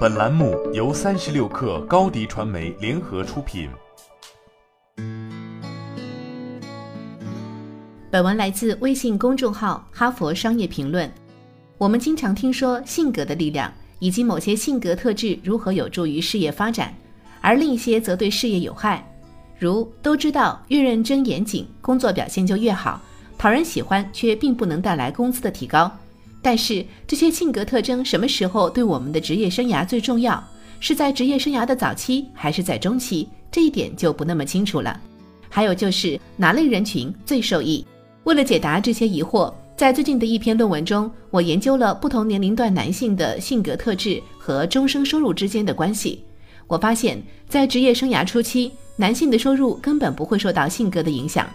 本栏目由三十六氪高低传媒联合出品。本文来自微信公众号《哈佛商业评论》。我们经常听说性格的力量，以及某些性格特质如何有助于事业发展，而另一些则对事业有害。如都知道越认真严谨，工作表现就越好，讨人喜欢却并不能带来工资的提高。但是这些性格特征什么时候对我们的职业生涯最重要？是在职业生涯的早期，还是在中期？这一点就不那么清楚了。还有就是哪类人群最受益？为了解答这些疑惑，在最近的一篇论文中，我研究了不同年龄段男性的性格特质和终生收入之间的关系。我发现，在职业生涯初期，男性的收入根本不会受到性格的影响，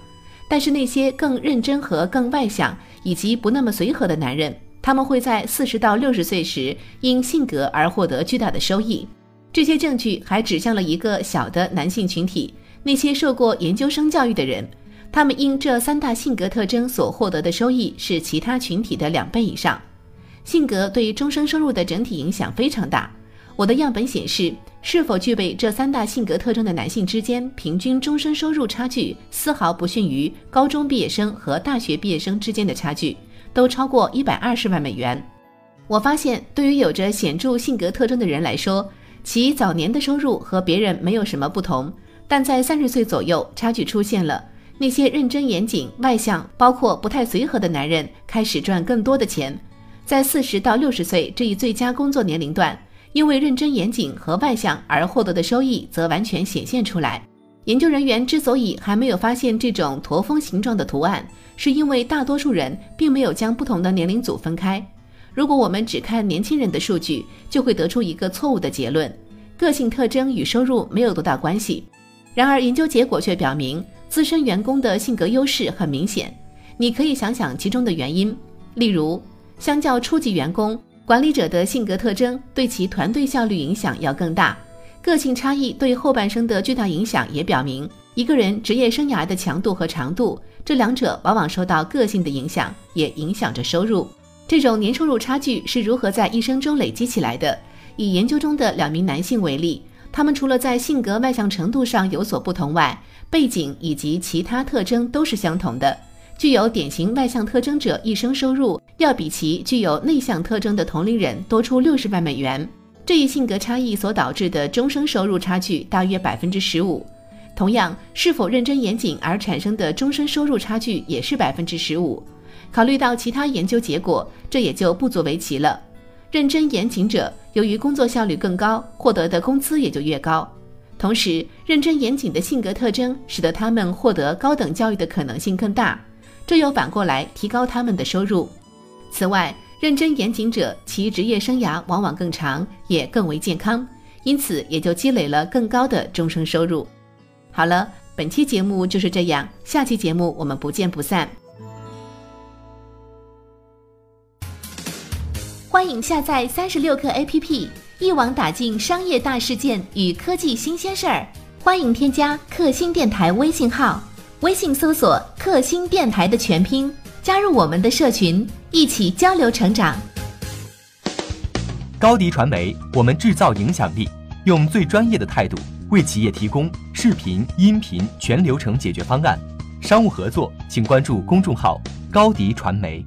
但是那些更认真和更外向以及不那么随和的男人，他们会在四十到六十岁时因性格而获得巨大的收益。这些证据还指向了一个小的男性群体：那些受过研究生教育的人。他们因这三大性格特征所获得的收益是其他群体的两倍以上。性格对终身收入的整体影响非常大。我的样本显示，是否具备这三大性格特征的男性之间，平均终身收入差距丝毫不逊于高中毕业生和大学毕业生之间的差距，都超过一百二十万美元。我发现，对于有着显著性格特征的人来说，其早年的收入和别人没有什么不同，但在三十岁左右，差距出现了。那些认真严谨、外向，包括不太随和的男人，开始赚更多的钱。在四十到六十岁这一最佳工作年龄段，因为认真严谨和外向而获得的收益则完全显现出来。研究人员之所以还没有发现这种驼峰形状的图案，是因为大多数人并没有将不同的年龄组分开。如果我们只看年轻人的数据，就会得出一个错误的结论：个性特征与收入没有多大关系。然而，研究结果却表明。资深员工的性格优势很明显，你可以想想其中的原因。例如，相较初级员工，管理者的性格特征对其团队效率影响要更大。个性差异对后半生的巨大影响也表明，一个人职业生涯的强度和长度，这两者往往受到个性的影响，也影响着收入。这种年收入差距是如何在一生中累积起来的？以研究中的两名男性为例。他们除了在性格外向程度上有所不同外，背景以及其他特征都是相同的。具有典型外向特征者一生收入要比其具有内向特征的同龄人多出六十万美元。这一性格差异所导致的终生收入差距大约百分之十五。同样，是否认真严谨而产生的终身收入差距也是百分之十五。考虑到其他研究结果，这也就不足为奇了。认真严谨者由于工作效率更高，获得的工资也就越高。同时，认真严谨的性格特征使得他们获得高等教育的可能性更大，这又反过来提高他们的收入。此外，认真严谨者其职业生涯往往更长，也更为健康，因此也就积累了更高的终生收入。好了，本期节目就是这样，下期节目我们不见不散。欢迎下载三十六课 APP，一网打尽商业大事件与科技新鲜事儿。欢迎添加克星电台微信号，微信搜索“克星电台”的全拼，加入我们的社群，一起交流成长。高迪传媒，我们制造影响力，用最专业的态度为企业提供视频、音频全流程解决方案。商务合作，请关注公众号“高迪传媒”。